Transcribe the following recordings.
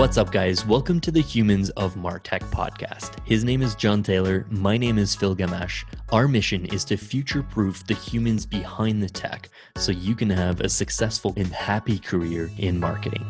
What's up, guys? Welcome to the Humans of Martech podcast. His name is John Taylor. My name is Phil Gamache. Our mission is to future proof the humans behind the tech so you can have a successful and happy career in marketing.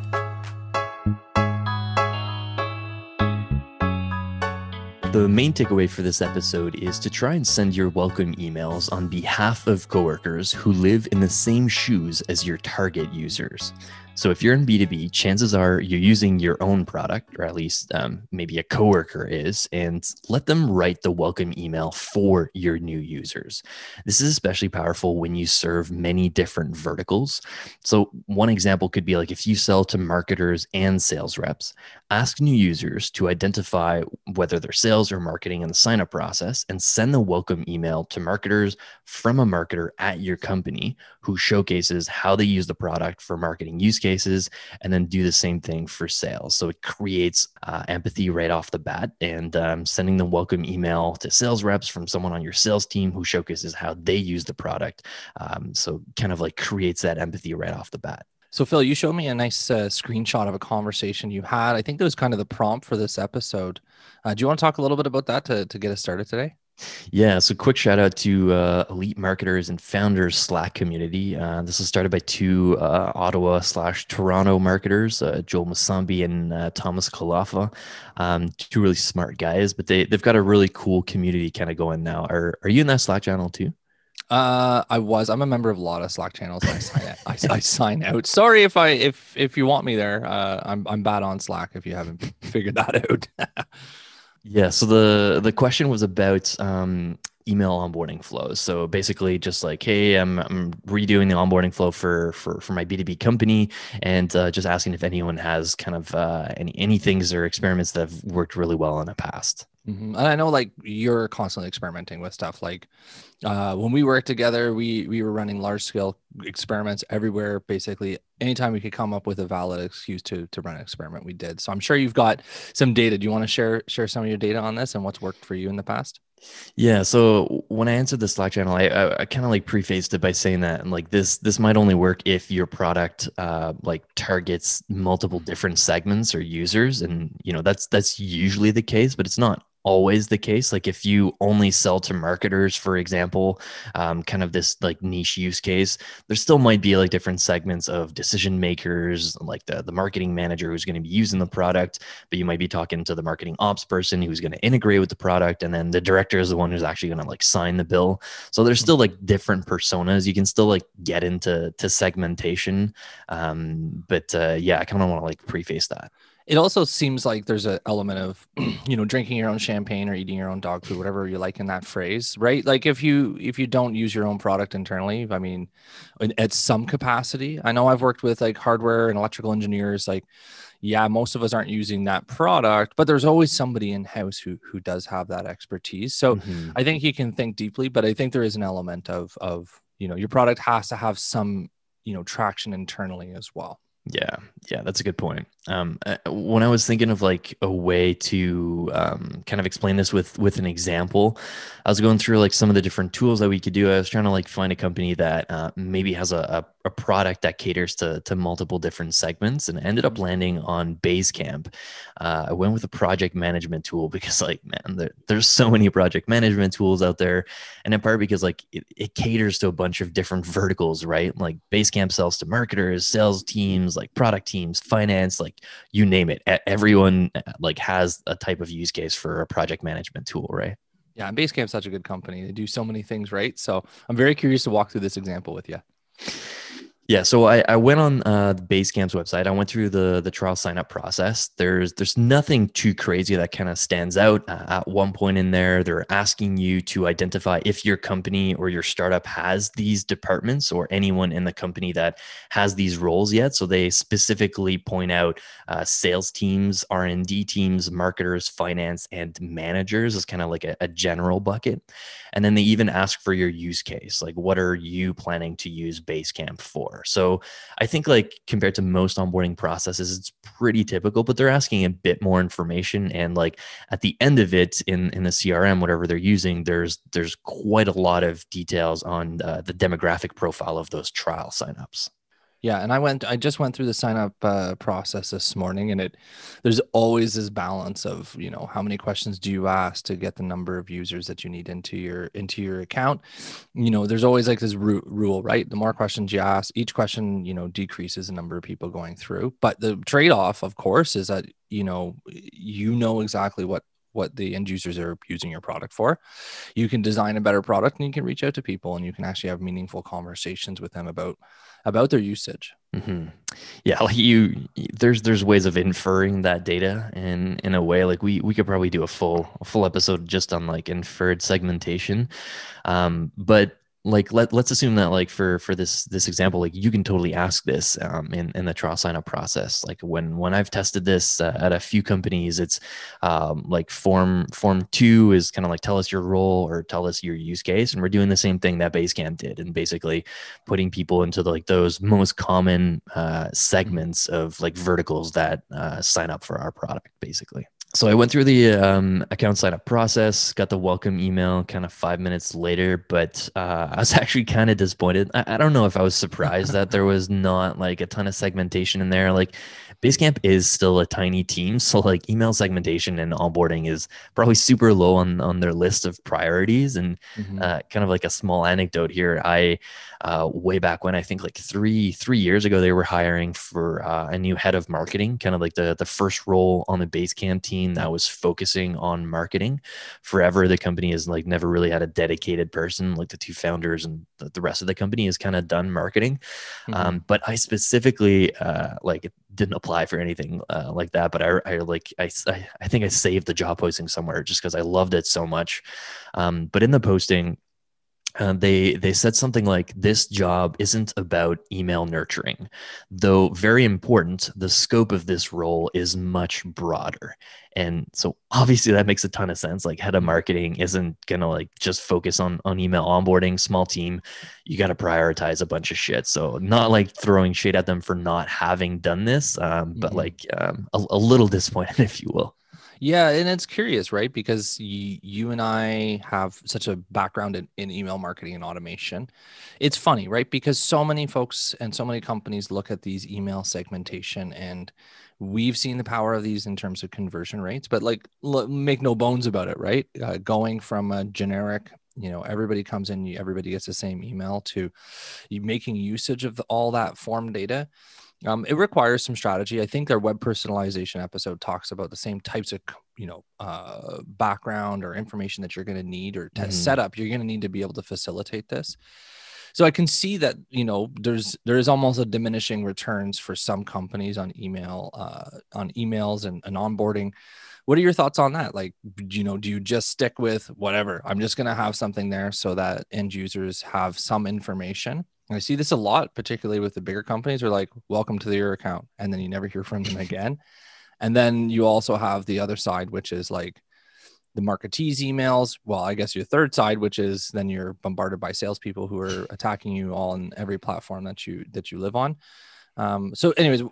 The main takeaway for this episode is to try and send your welcome emails on behalf of coworkers who live in the same shoes as your target users. So if you're in B2B, chances are you're using your own product, or at least um, maybe a coworker is, and let them write the welcome email for your new users. This is especially powerful when you serve many different verticals. So one example could be like if you sell to marketers and sales reps, ask new users to identify whether they're sales or marketing in the sign up process and send the welcome email to marketers from a marketer at your company who showcases how they use the product for marketing use cases cases and then do the same thing for sales. So it creates uh, empathy right off the bat and um, sending the welcome email to sales reps from someone on your sales team who showcases how they use the product. Um, so kind of like creates that empathy right off the bat. So, Phil, you showed me a nice uh, screenshot of a conversation you had. I think that was kind of the prompt for this episode. Uh, do you want to talk a little bit about that to, to get us started today? Yeah, so quick shout out to uh, Elite Marketers and Founders Slack community. Uh, this was started by two uh, Ottawa slash Toronto marketers, uh, Joel Masambi and uh, Thomas Kalafa. Um, two really smart guys, but they they've got a really cool community kind of going now. Are are you in that Slack channel too? Uh, I was. I'm a member of a lot of Slack channels. I sign out. I, I, sign out. Sorry if I if if you want me there. Uh, I'm I'm bad on Slack. If you haven't figured that out. Yeah. So the the question was about um, email onboarding flows. So basically, just like, hey, I'm, I'm redoing the onboarding flow for for for my B two B company, and uh, just asking if anyone has kind of uh, any any things or experiments that have worked really well in the past. Mm-hmm. And I know like you're constantly experimenting with stuff. Like uh, when we worked together, we we were running large scale experiments everywhere. Basically, anytime we could come up with a valid excuse to to run an experiment, we did. So I'm sure you've got some data. Do you want to share share some of your data on this and what's worked for you in the past? Yeah. So when I answered the Slack channel, I, I, I kind of like prefaced it by saying that and like this this might only work if your product uh, like targets multiple different segments or users, and you know that's that's usually the case, but it's not always the case like if you only sell to marketers for example um, kind of this like niche use case there still might be like different segments of decision makers like the, the marketing manager who's going to be using the product but you might be talking to the marketing ops person who's going to integrate with the product and then the director is the one who's actually going to like sign the bill. So there's still like different personas. You can still like get into to segmentation um, but uh, yeah i kind of want to like preface that it also seems like there's an element of you know drinking your own champagne or eating your own dog food whatever you like in that phrase right like if you if you don't use your own product internally i mean at some capacity i know i've worked with like hardware and electrical engineers like yeah most of us aren't using that product but there's always somebody in house who who does have that expertise so mm-hmm. i think you can think deeply but i think there is an element of of you know your product has to have some you know traction internally as well yeah, yeah, that's a good point. Um, uh, when I was thinking of like a way to um, kind of explain this with with an example, I was going through like some of the different tools that we could do. I was trying to like find a company that uh, maybe has a, a, a product that caters to to multiple different segments, and ended up landing on Basecamp. Uh, I went with a project management tool because like man, there, there's so many project management tools out there, and in part because like it, it caters to a bunch of different verticals, right? Like Basecamp sells to marketers, sales teams, like product teams, finance, like you name it. Everyone uh, like has a type of use case for a project management tool, right? Yeah, Basecamp's such a good company. They do so many things right. So I'm very curious to walk through this example with you. Yeah, so I, I went on uh, the Basecamp's website. I went through the the trial sign up process. There's there's nothing too crazy that kind of stands out. Uh, at one point in there, they're asking you to identify if your company or your startup has these departments or anyone in the company that has these roles yet. So they specifically point out uh, sales teams, R and D teams, marketers, finance, and managers as kind of like a, a general bucket. And then they even ask for your use case, like what are you planning to use Basecamp for? So I think like compared to most onboarding processes, it's pretty typical, but they're asking a bit more information. And like at the end of it in, in the CRM, whatever they're using, there's there's quite a lot of details on uh, the demographic profile of those trial signups. Yeah, and I went. I just went through the sign up uh, process this morning, and it there's always this balance of you know how many questions do you ask to get the number of users that you need into your into your account. You know, there's always like this ru- rule, right? The more questions you ask, each question you know decreases the number of people going through. But the trade off, of course, is that you know you know exactly what what the end users are using your product for. You can design a better product and you can reach out to people and you can actually have meaningful conversations with them about about their usage. Mm-hmm. Yeah, like you, there's there's ways of inferring that data in in a way. Like we we could probably do a full a full episode just on like inferred segmentation, um, but like let, let's assume that like for for this this example like you can totally ask this um, in, in the trial sign up process. Like when when i've tested this uh, at a few companies it's um, like form form two is kind of like tell us your role or tell us your use case and we're doing the same thing that basecamp did and basically putting people into the, like those most common uh, segments of like verticals that uh, sign up for our product basically so I went through the um, account sign up process, got the welcome email kind of five minutes later, but uh, I was actually kind of disappointed. I, I, don't know if I was surprised that there was not like a ton of segmentation in there. Like Basecamp is still a tiny team, so like email segmentation and onboarding is probably super low on on their list of priorities. And mm-hmm. uh, kind of like a small anecdote here, I uh, way back when I think like three three years ago they were hiring for uh, a new head of marketing, kind of like the the first role on the Basecamp team that was focusing on marketing. Forever, the company has like never really had a dedicated person. Like the two founders and the, the rest of the company has kind of done marketing. Mm-hmm. Um, but I specifically uh, like didn't apply for anything uh, like that, but I, I like I, I think I saved the job posting somewhere just because I loved it so much. Um, but in the posting, uh, they they said something like this job isn't about email nurturing though very important. The scope of this role is much broader. And so obviously that makes a ton of sense. Like head of marketing isn't gonna like just focus on on email onboarding small team. You got to prioritize a bunch of shit. So not like throwing shade at them for not having done this um, but mm-hmm. like um, a, a little disappointed if you will yeah, and it's curious, right? Because y- you and I have such a background in, in email marketing and automation. It's funny, right? Because so many folks and so many companies look at these email segmentation and we've seen the power of these in terms of conversion rates, but like make no bones about it, right? Uh, going from a generic you know everybody comes in everybody gets the same email to you making usage of the, all that form data um, it requires some strategy. I think their web personalization episode talks about the same types of you know uh, background or information that you're going to need or to mm-hmm. set up. You're going to need to be able to facilitate this. So I can see that you know there's there is almost a diminishing returns for some companies on email uh, on emails and, and onboarding. What are your thoughts on that? Like, you know, do you just stick with whatever? I'm just going to have something there so that end users have some information and I see this a lot, particularly with the bigger companies, are like, welcome to your account. And then you never hear from them again. and then you also have the other side, which is like the marketees emails. Well, I guess your third side, which is then you're bombarded by salespeople who are attacking you all on every platform that you that you live on. Um, so, anyways,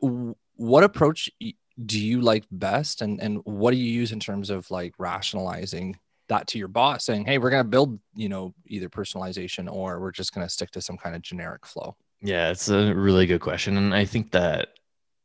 what approach do you like best, and and what do you use in terms of like rationalizing that to your boss saying hey we're going to build you know either personalization or we're just going to stick to some kind of generic flow yeah it's a really good question and i think that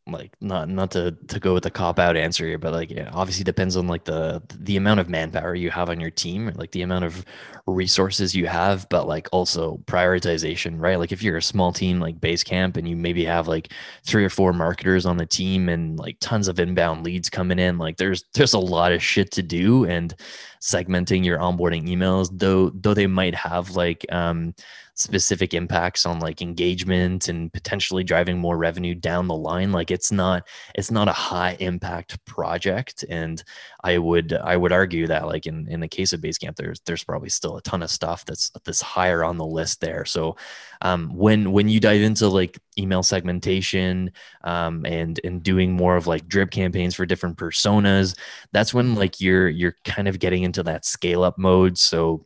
like not not to to go with the cop out answer here but like yeah obviously depends on like the the amount of manpower you have on your team like the amount of resources you have but like also prioritization right? Like if you're a small team like basecamp and you maybe have like three or four marketers on the team and like tons of inbound leads coming in like there's there's a lot of shit to do and segmenting your onboarding emails though though they might have like um specific impacts on like engagement and potentially driving more revenue down the line like it's not it's not a high impact project. And i would i would argue that like in in the case of basecamp there's there's probably still a ton of stuff that's that's higher on the list there. So um, when when you dive into like email segmentation um, and and doing more of like drip campaigns for different personas that's when like you're you're kind of getting into that scale up mode. So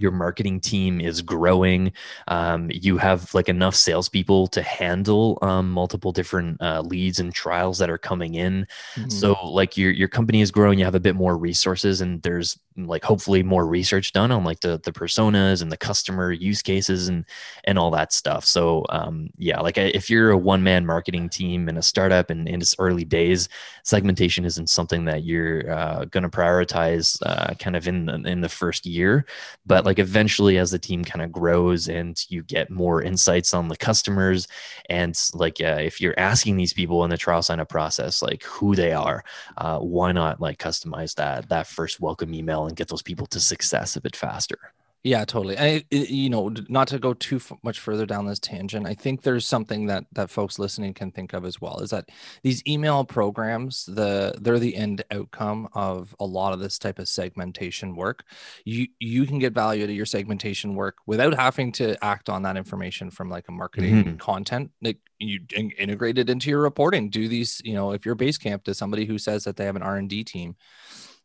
your marketing team is growing. Um, you have like enough salespeople to handle um, multiple different uh, leads and trials that are coming in. Mm-hmm. So like your your company is growing, you have a bit more resources, and there's like hopefully more research done on like the the personas and the customer use cases and and all that stuff so um, yeah like if you're a one man marketing team in a startup and in its early days segmentation isn't something that you're uh, going to prioritize uh, kind of in the, in the first year but like eventually as the team kind of grows and you get more insights on the customers and like uh, if you're asking these people in the trial sign up process like who they are uh, why not like customize that that first welcome email and get those people to success a bit faster. Yeah, totally. I, you know, not to go too f- much further down this tangent, I think there's something that that folks listening can think of as well. Is that these email programs, the they're the end outcome of a lot of this type of segmentation work. You you can get value to your segmentation work without having to act on that information from like a marketing mm-hmm. content. Like you in- integrate it into your reporting. Do these, you know, if your Basecamp to somebody who says that they have an R and D team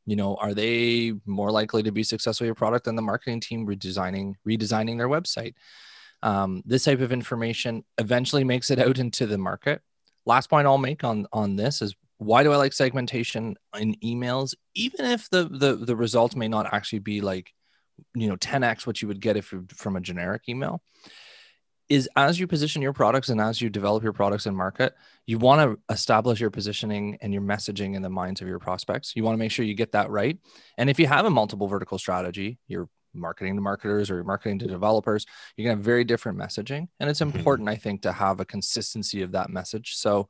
you know are they more likely to be successful with your product than the marketing team redesigning redesigning their website? Um, this type of information eventually makes it out into the market. Last point i'll make on on this is why do i like segmentation in emails? Even if the the, the results may not actually be like you know 10x what you would get if from a generic email is as you position your products and as you develop your products and market, you want to establish your positioning and your messaging in the minds of your prospects. You want to make sure you get that right. And if you have a multiple vertical strategy, you're marketing to marketers or you're marketing to developers, you're going to have very different messaging. And it's mm-hmm. important, I think, to have a consistency of that message. So,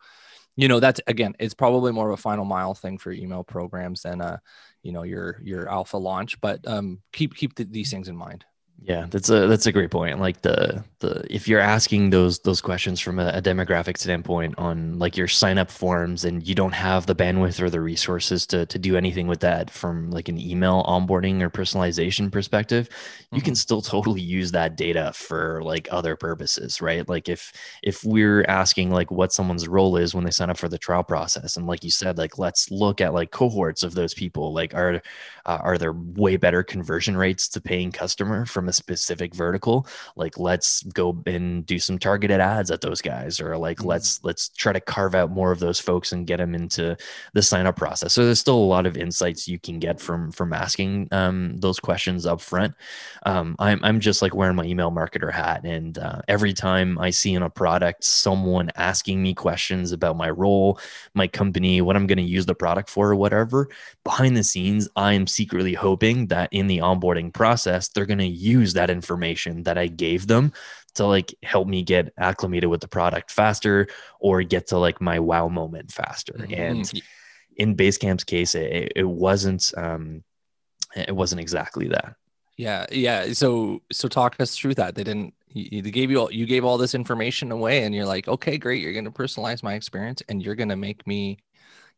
you know, that's again, it's probably more of a final mile thing for email programs than a, you know, your your alpha launch. But um, keep keep the, these things in mind. Yeah, that's a that's a great point. Like the the if you're asking those those questions from a, a, demographic standpoint on like your sign up forms and you don't have the bandwidth or the resources to to do anything with that from like an email onboarding or personalization perspective, mm-hmm. you can mm-hmm. still totally use that data for like other purposes, right? Like if if we're asking like what someone's role is when they sign up for the trial process, and like you said, like let's look at like cohorts of those people. Like are uh, are there way better conversion rates to paying customer from a specific vertical like let's go and do some targeted ads at those guys or like mm-hmm. let's let's try to carve out more of those folks and get them into the sign up process so there's still a lot of insights you can get from from asking um, those questions up front um, I'm, I'm just like wearing my email marketer hat and uh, every time i see in a product someone asking me questions about my role my company what i'm going to use the product for or whatever behind the scenes i am secretly hoping that in the onboarding process they're going to use that information that I gave them to like help me get acclimated with the product faster or get to like my wow moment faster. Mm-hmm. And in Basecamp's case, it, it wasn't um, it wasn't exactly that. Yeah, yeah. So so talk us through that. They didn't. You, they gave you all. You gave all this information away, and you're like, okay, great. You're going to personalize my experience, and you're going to make me.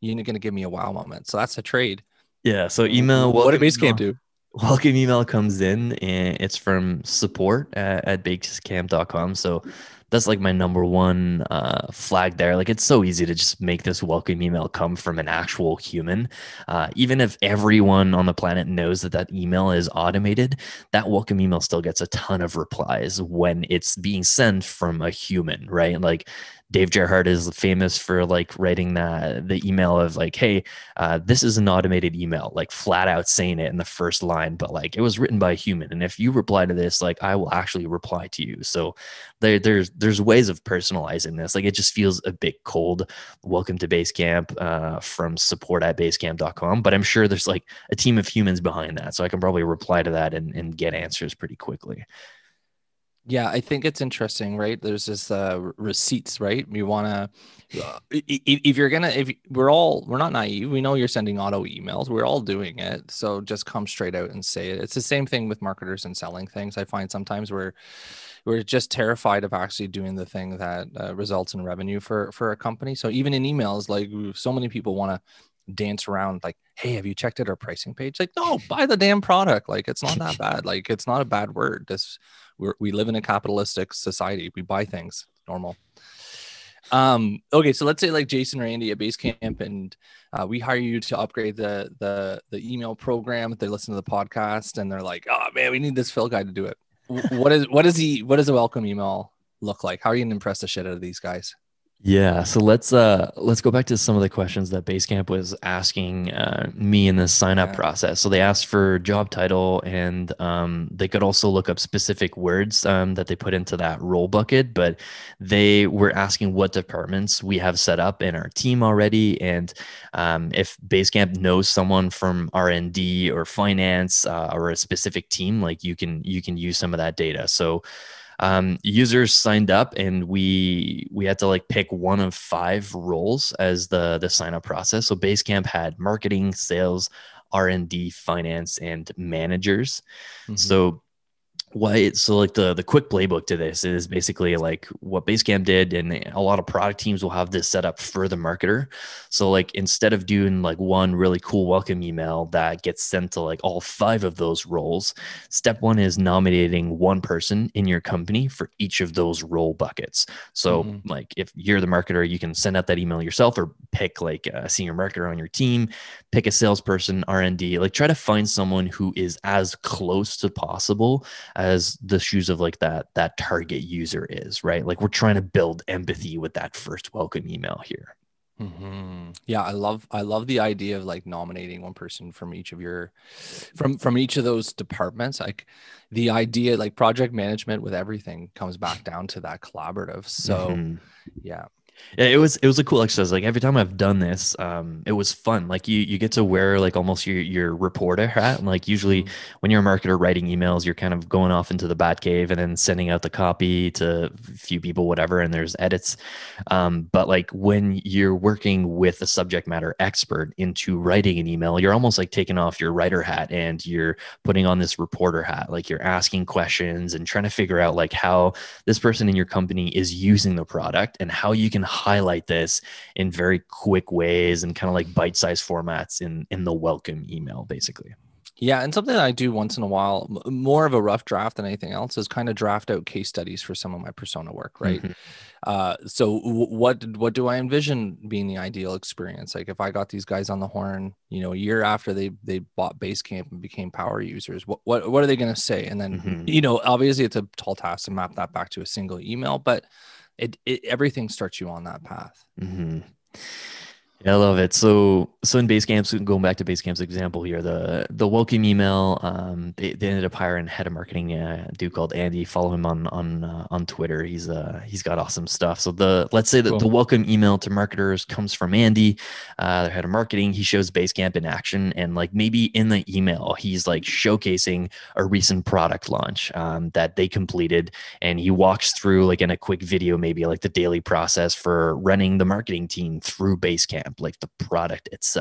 You're going to give me a wow moment. So that's a trade. Yeah. So email. What did Basecamp do? welcome email comes in and it's from support at, at basecamp.com. So that's like my number one uh, flag there. Like it's so easy to just make this welcome email come from an actual human. Uh, even if everyone on the planet knows that that email is automated, that welcome email still gets a ton of replies when it's being sent from a human, right? Like Dave Gerhardt is famous for like writing that the email of like, hey, uh, this is an automated email, like flat out saying it in the first line, but like it was written by a human. And if you reply to this, like I will actually reply to you. So there, there's there's ways of personalizing this. Like it just feels a bit cold. Welcome to Basecamp uh, from support at basecamp.com. But I'm sure there's like a team of humans behind that. So I can probably reply to that and, and get answers pretty quickly. Yeah, I think it's interesting, right? There's this uh, receipts, right? You want to, if you're gonna, if we're all, we're not naive. We know you're sending auto emails. We're all doing it. So just come straight out and say it. It's the same thing with marketers and selling things. I find sometimes we're, we're just terrified of actually doing the thing that uh, results in revenue for for a company. So even in emails, like so many people want to dance around like hey have you checked out our pricing page like no buy the damn product like it's not that bad like it's not a bad word this we're, we live in a capitalistic society. We buy things normal. Um, okay, so let's say like Jason or Andy at Basecamp, and uh, we hire you to upgrade the the the email program. They listen to the podcast, and they're like, "Oh man, we need this Phil guy to do it." what is what is he? What does a welcome email look like? How are you gonna impress the shit out of these guys? Yeah, so let's uh let's go back to some of the questions that Basecamp was asking uh, me in the sign up Yeah. process. So they asked for job title, and um, they could also look up specific words um, that they put into that role bucket. But they were asking what departments we have set up in our team already, and um, if Basecamp knows someone from R and D or finance uh, or a specific team, like you can you can use some of that data. So um, users signed up and we we had to like pick one of five roles as the the sign up process so basecamp had marketing sales r&d finance and managers Mhm. so why so like the the quick playbook to this is basically like what basecamp did and a lot of product teams will have this set up for the marketer so like instead of doing like one really cool welcome email that gets sent to like all five of those roles step one is nominating one person in your company for each of those role buckets so Mhm. like if you're the marketer you can send out that email yourself or pick like a senior marketer on your team pick a salesperson r&d like try to find someone who is as close to possible as the shoes of like that that target user is right like we're trying to build empathy with that first welcome email here Mhm. Yeah, I love I love the idea of like nominating one person from each of your from from each of those departments. Like the idea like project management with everything comes back down to that collaborative. So Mhm. yeah. Yeah, it was it was a cool exercise. Like every time I've done this, um, it was fun. Like you you get to wear like almost your your reporter hat. And like usually Mhm. when you're a marketer writing emails, you're kind of going off into the bat cave and then sending out the copy to a few people, whatever, and there's edits. Um, but like when you're working with a subject matter expert into writing an email, you're almost like taking off your writer hat and you're putting on this reporter hat. Like you're asking questions and trying to figure out like how this person in your company is using the product and how you can highlight this in very quick ways and kind of like bite-sized formats in in the welcome email basically Yeah, and something that I do once in a while, more of a rough draft than anything else, is kind of draft out case studies for some of my persona work, right? Mhm. Uh, so w- what what do I envision being the ideal experience? Like if I got these guys on the horn, you know, a year after they they bought Basecamp and became power users, what what what are they going to say? And then Mhm. you know, obviously it's a tall task to map that back to a single email, but it, it everything starts you on that path. Mhm. Yeah, I love it. So, so in Basecamp, so going back to Basecamp's example here, the the welcome email, um, they, they ended up hiring head of marketing, uh, a dude called Andy. Follow him on on uh, on Twitter. He's uh he's got awesome stuff. So the let's say that Cool. the welcome email to marketers comes from Andy, uh, their head of marketing. He shows Basecamp in action, and like maybe in the email, he's like showcasing a recent product launch um, that they completed, and he walks through like in a quick video, maybe like the daily process for running the marketing team through Basecamp, like the product itself.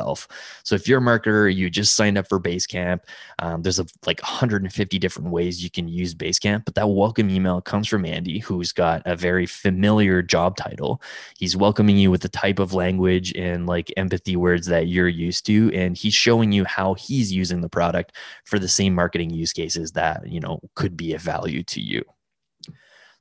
So if you're a marketer, you just signed up for Basecamp. Um, there's a, like 150 different ways you can use Basecamp, but that welcome email comes from Andy, who's got a very familiar job title. He's welcoming you with the type of language and like empathy words that you're used to, and he's showing you how he's using the product for the same marketing use cases that you know could be of value to you.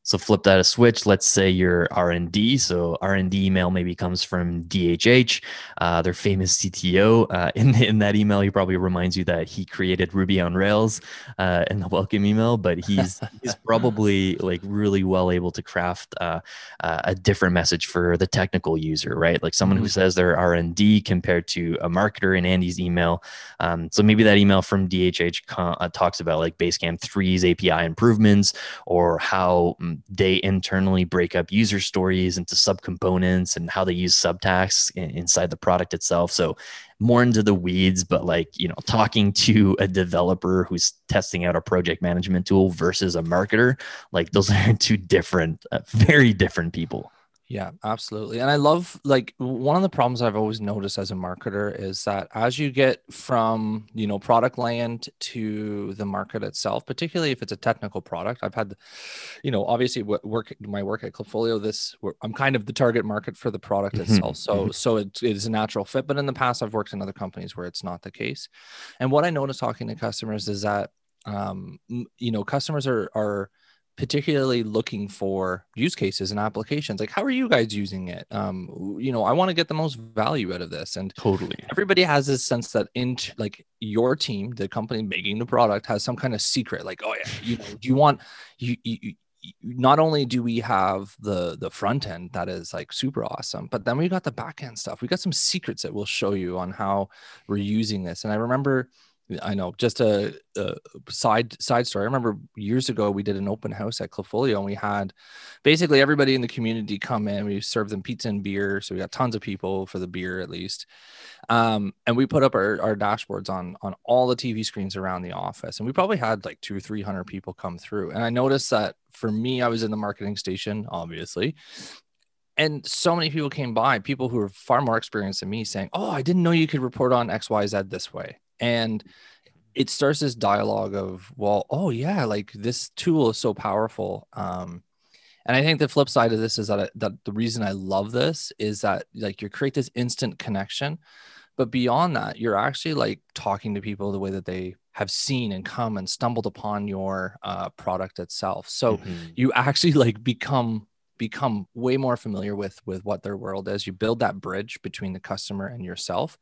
So flip that a switch. Let's say you're R and D. So R and D email maybe comes from DHH, uh, their famous CTO. Uh, in in that email, he probably reminds you that he created Ruby on Rails uh, in the welcome email, but he's he's probably like really well able to craft uh, uh, a different message for the technical user, right? Like someone who Mhm. says they're R and D compared to a marketer in Andy's email. Um, so maybe that email from DHH uh, talks about like Basecamp 3's API improvements or how they internally break up user stories into subcomponents and how they use subtasks in- inside the product itself. So more into the weeds, but like, you know, talking to a developer who's testing out a project management tool versus a marketer, like those are two different, uh, very different people. Yeah, absolutely. And I love like one of the problems I've always noticed as a marketer is that as you get from, you know, product land to the market itself, particularly if it's a technical product, I've had, you know, obviously what work my work at Klipfolio, this I'm kind of the target market for the product Mhm, itself. So so it, it is a natural fit. But in the past, I've worked in other companies where it's not the case. And what I notice talking to customers is that um, you know, customers are are particularly looking for use cases and applications like how are you guys using it? Um you know i want to get the most value out of this and Totally. everybody has this sense that in like your team the company making the product has some kind of secret like oh yeah you know you want you, you not only do we have the the front end that is like super awesome but then we got the back end stuff. We got some secrets that we'll show you on how we're using this. And i remember I know. Just a, a, side side story. I remember years ago we did an open house at Klipfolio, and we had basically everybody in the community come in. We served them pizza and beer, so we got tons of people for the beer at least. Um, and we put up our, our dashboards on on all the TV screens around the office, and we probably had like two or three hundred people come through. And I noticed that for me, I was in the marketing station, obviously, and so many people came by people who were far more experienced than me saying oh i didn't know you could report on xyz this way and it starts this dialogue of well oh yeah like this tool is so powerful. Um and i think the flip side of this is that, I, that the reason i love this is that like you create this instant connection. But beyond that you're actually like talking to people the way that they have seen and come and stumbled upon your uh, product itself. So mm-hmm. you actually like become become way more familiar with with what their world is. You build that bridge between the customer and yourself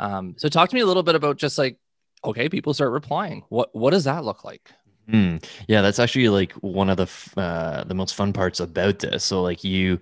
um, so talk to me a little bit about just like, okay, people start replying. What what does that look like? Mm, yeah, that's actually like one of the f- uh, the most fun parts about this. So like you,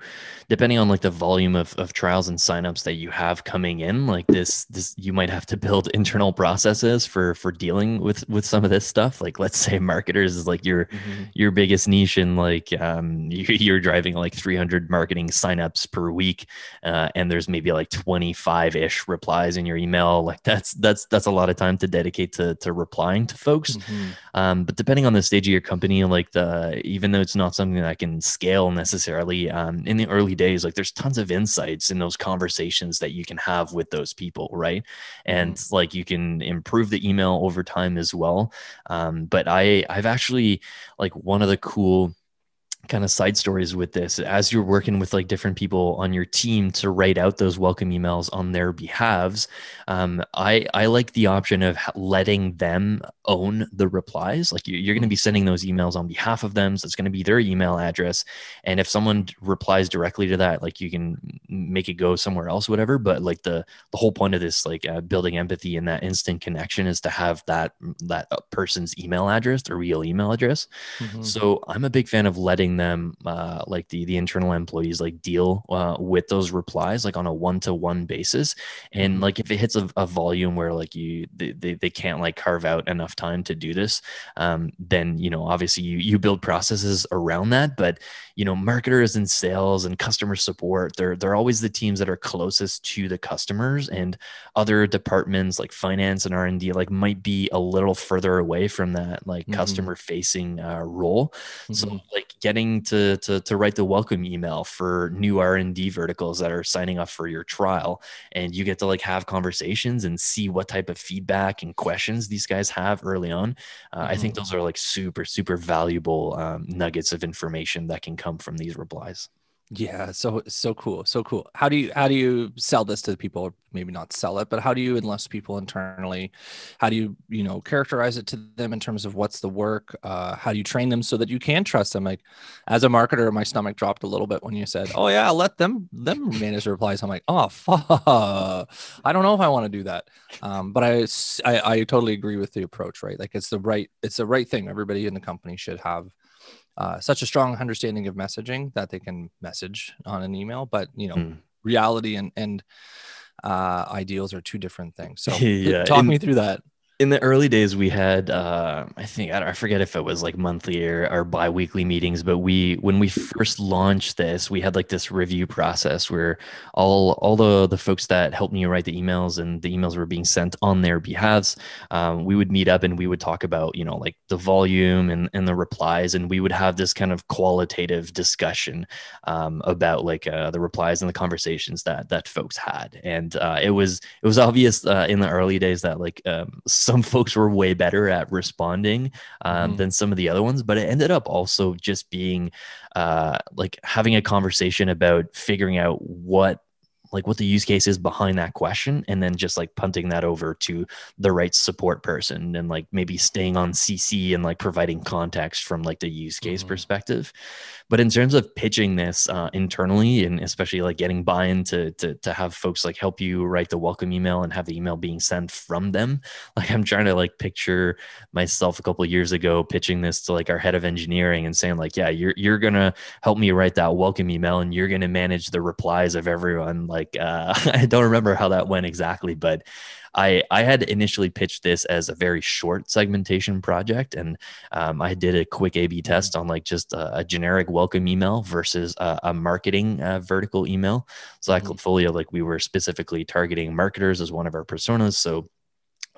depending on like the volume of, of trials and signups that you have coming in, like this this you might have to build internal processes for for dealing with with some of this stuff. Like let's say marketers is like your mm-hmm. your biggest niche, and like um you, are driving like 300 marketing signups per week, uh, and there's maybe like 25 ish replies in your email. Like that's that's that's a lot of time to dedicate to to replying to folks. Mm-hmm. Um, but depending depending on the stage of your company, like the even though it's not something that I can scale necessarily, um, in the early days, like there's tons of insights in those conversations that you can have with those people, right? And mm-hmm. like you can improve the email over time as well. Um, but I I've actually like one of the cool kind of side stories with this as you're working with like different people on your team to write out those welcome emails on their behalves um, i i like the option of letting them own the replies. Like you're going to be sending those emails on behalf of them so it's going to be their email address. And if someone replies directly to that like you can make it go somewhere else whatever but like the the whole point of this like uh, building empathy and that instant connection is to have that that uh, person's email address their real email address. Mm-hmm. so i'm a big fan of letting them uh, like the the internal employees like deal uh, with those replies like on a one-to-one basis and mm-hmm. like if it hits a, a volume where like you they, they, they, can't like carve out enough time to do this um, then you know obviously you you build processes around that but you know marketers and sales and customer support they're they're always the teams that are closest to the customers and other departments like finance and r&d like might be a little further away from that like mm-hmm. customer facing uh, role mm-hmm. so like getting to, to, to write the welcome email for new R&D verticals that are signing up for your trial. And you get to like have conversations and see what type of feedback and questions these guys have early on. Uh, mm-hmm. I think mm-hmm. those are like super, super valuable um, nuggets of information that can come from these replies. Yeah, so so cool, so cool. How do you how do you sell this to people? Maybe not sell it, but how do you enlist people internally? How do you you know characterize it to them in terms of what's the work? Uh, how do you train them so that you can trust them? Like as a marketer, my stomach dropped a little bit when you said, "Oh yeah, let them them manage the replies." I'm like, "Oh fuck, I don't know if I want to do that." Um, but I, I I totally agree with the approach. Right, like it's the right it's the right thing. Everybody in the company should have uh, such a strong understanding of messaging that they can message on an email. But you know, mm. reality and and uh, ideals are two different things. So yeah, talk me through that in the early days we had uh, i think I, forget if it was like monthly or, or bi-weekly meetings but we when we first launched this we had like this review process where all all the the folks that helped me write the emails and the emails were being sent on their behalves um, we would meet up and we would talk about you know like the volume and, and the replies and we would have this kind of qualitative discussion um, about like uh, the replies and the conversations that that folks had. And uh, it was it was obvious uh, in the early days that like um, some folks were way better at responding um, mm. than some of the other ones, but it ended up also just being uh, like having a conversation about figuring out what like what the use case is behind that question and then just like punting that over to the right support person and like maybe staying on cc and like providing context from like the use case mm-hmm. perspective but in terms of pitching this uh, internally and especially like getting buy-in to, to to have folks like help you write the welcome email and have the email being sent from them like i'm trying to like picture myself a couple years ago pitching this to like our head of engineering and saying like yeah you're you're gonna help me write that welcome email and you're gonna manage the replies of everyone like uh, i don't remember how that went exactly but I I had initially pitched this as a very short segmentation project, and um, I did a quick A/B mm-hmm. test on like just a, a generic welcome email versus a, a marketing uh, vertical email. So at mm-hmm. like we were specifically targeting marketers as one of our personas. So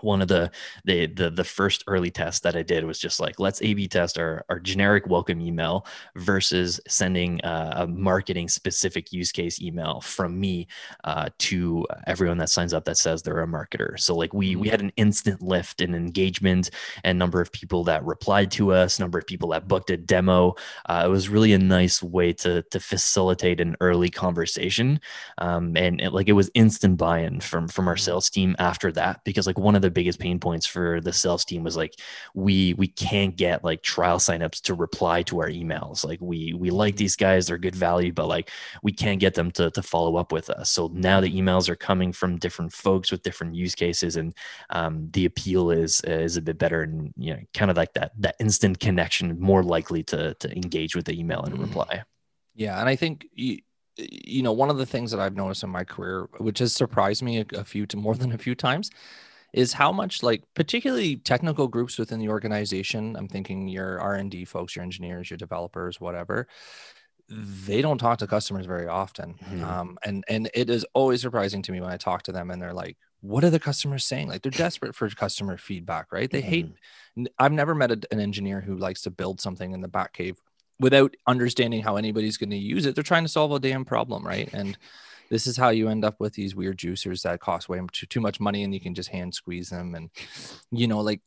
one of the, the the the first early tests that I did was just like let's A/B test our our generic welcome email versus sending uh, a marketing specific use case email from me uh, to everyone that signs up that says they're a marketer. So like we we mm-hmm. had an instant lift in engagement and number of people that replied to us, number of people that booked a demo. Uh, it was really a nice way to to facilitate an early conversation, um, and it, like it was instant buy-in from from our mm-hmm. sales team after that because like one of the the biggest pain points for the sales team was like we we can't get like trial signups to reply to our emails. Like we we like these guys, they're good value, but like we can't get them to to follow up with us. So now the emails are coming from different folks with different use cases, and um, the appeal is is a bit better, and you know, kind of like that that instant connection, more likely to to engage with the email and mm-hmm. reply. Yeah, and I think you, you know one of the things that I've noticed in my career, which has surprised me a, a few to more than a few times, is how much like particularly technical groups within the organization i'm thinking your r&d folks your engineers your developers whatever they don't talk to customers very often. Mm-hmm. um, and and it is always surprising to me when i talk to them and they're like what are the customers saying? Like they're desperate for customer feedback right? They mm-hmm. hate i've never met a, an engineer who likes to build something in the back cave without understanding how anybody's going to use it. They're trying to solve a damn problem right? And this is how you end up with these weird juicers that cost way too, too much money and you can just hand squeeze them and you know like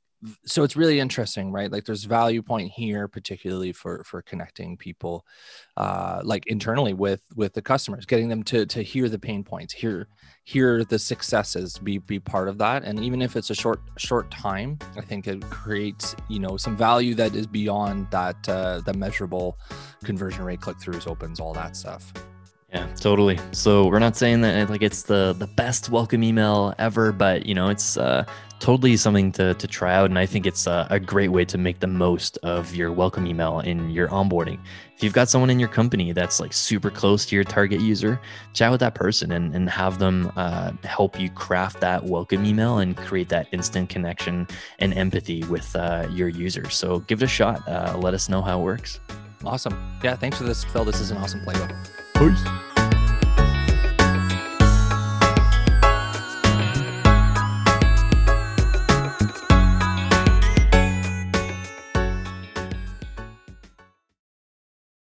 so it's really interesting right? Like there's value point here particularly for for connecting people uh like internally with with the customers getting them to to hear the pain points hear hear the successes be be part of that. And even if it's a short short time i think it creates you know some value that is beyond that uh the measurable conversion rate click throughs opens all that stuff yeah, totally. So we're not saying that like it's the the best welcome email ever, but you know it's uh, totally something to to try out, and I think it's a, a great way to make the most of your welcome email in your onboarding. If you've got someone in your company that's like super close to your target user, chat with that person and and have them uh, help you craft that welcome email and create that instant connection and empathy with uh, your users. So give it a shot. Uh, let us know how it works. Awesome. Yeah, thanks for this, Phil. This is an awesome playbook. Peace.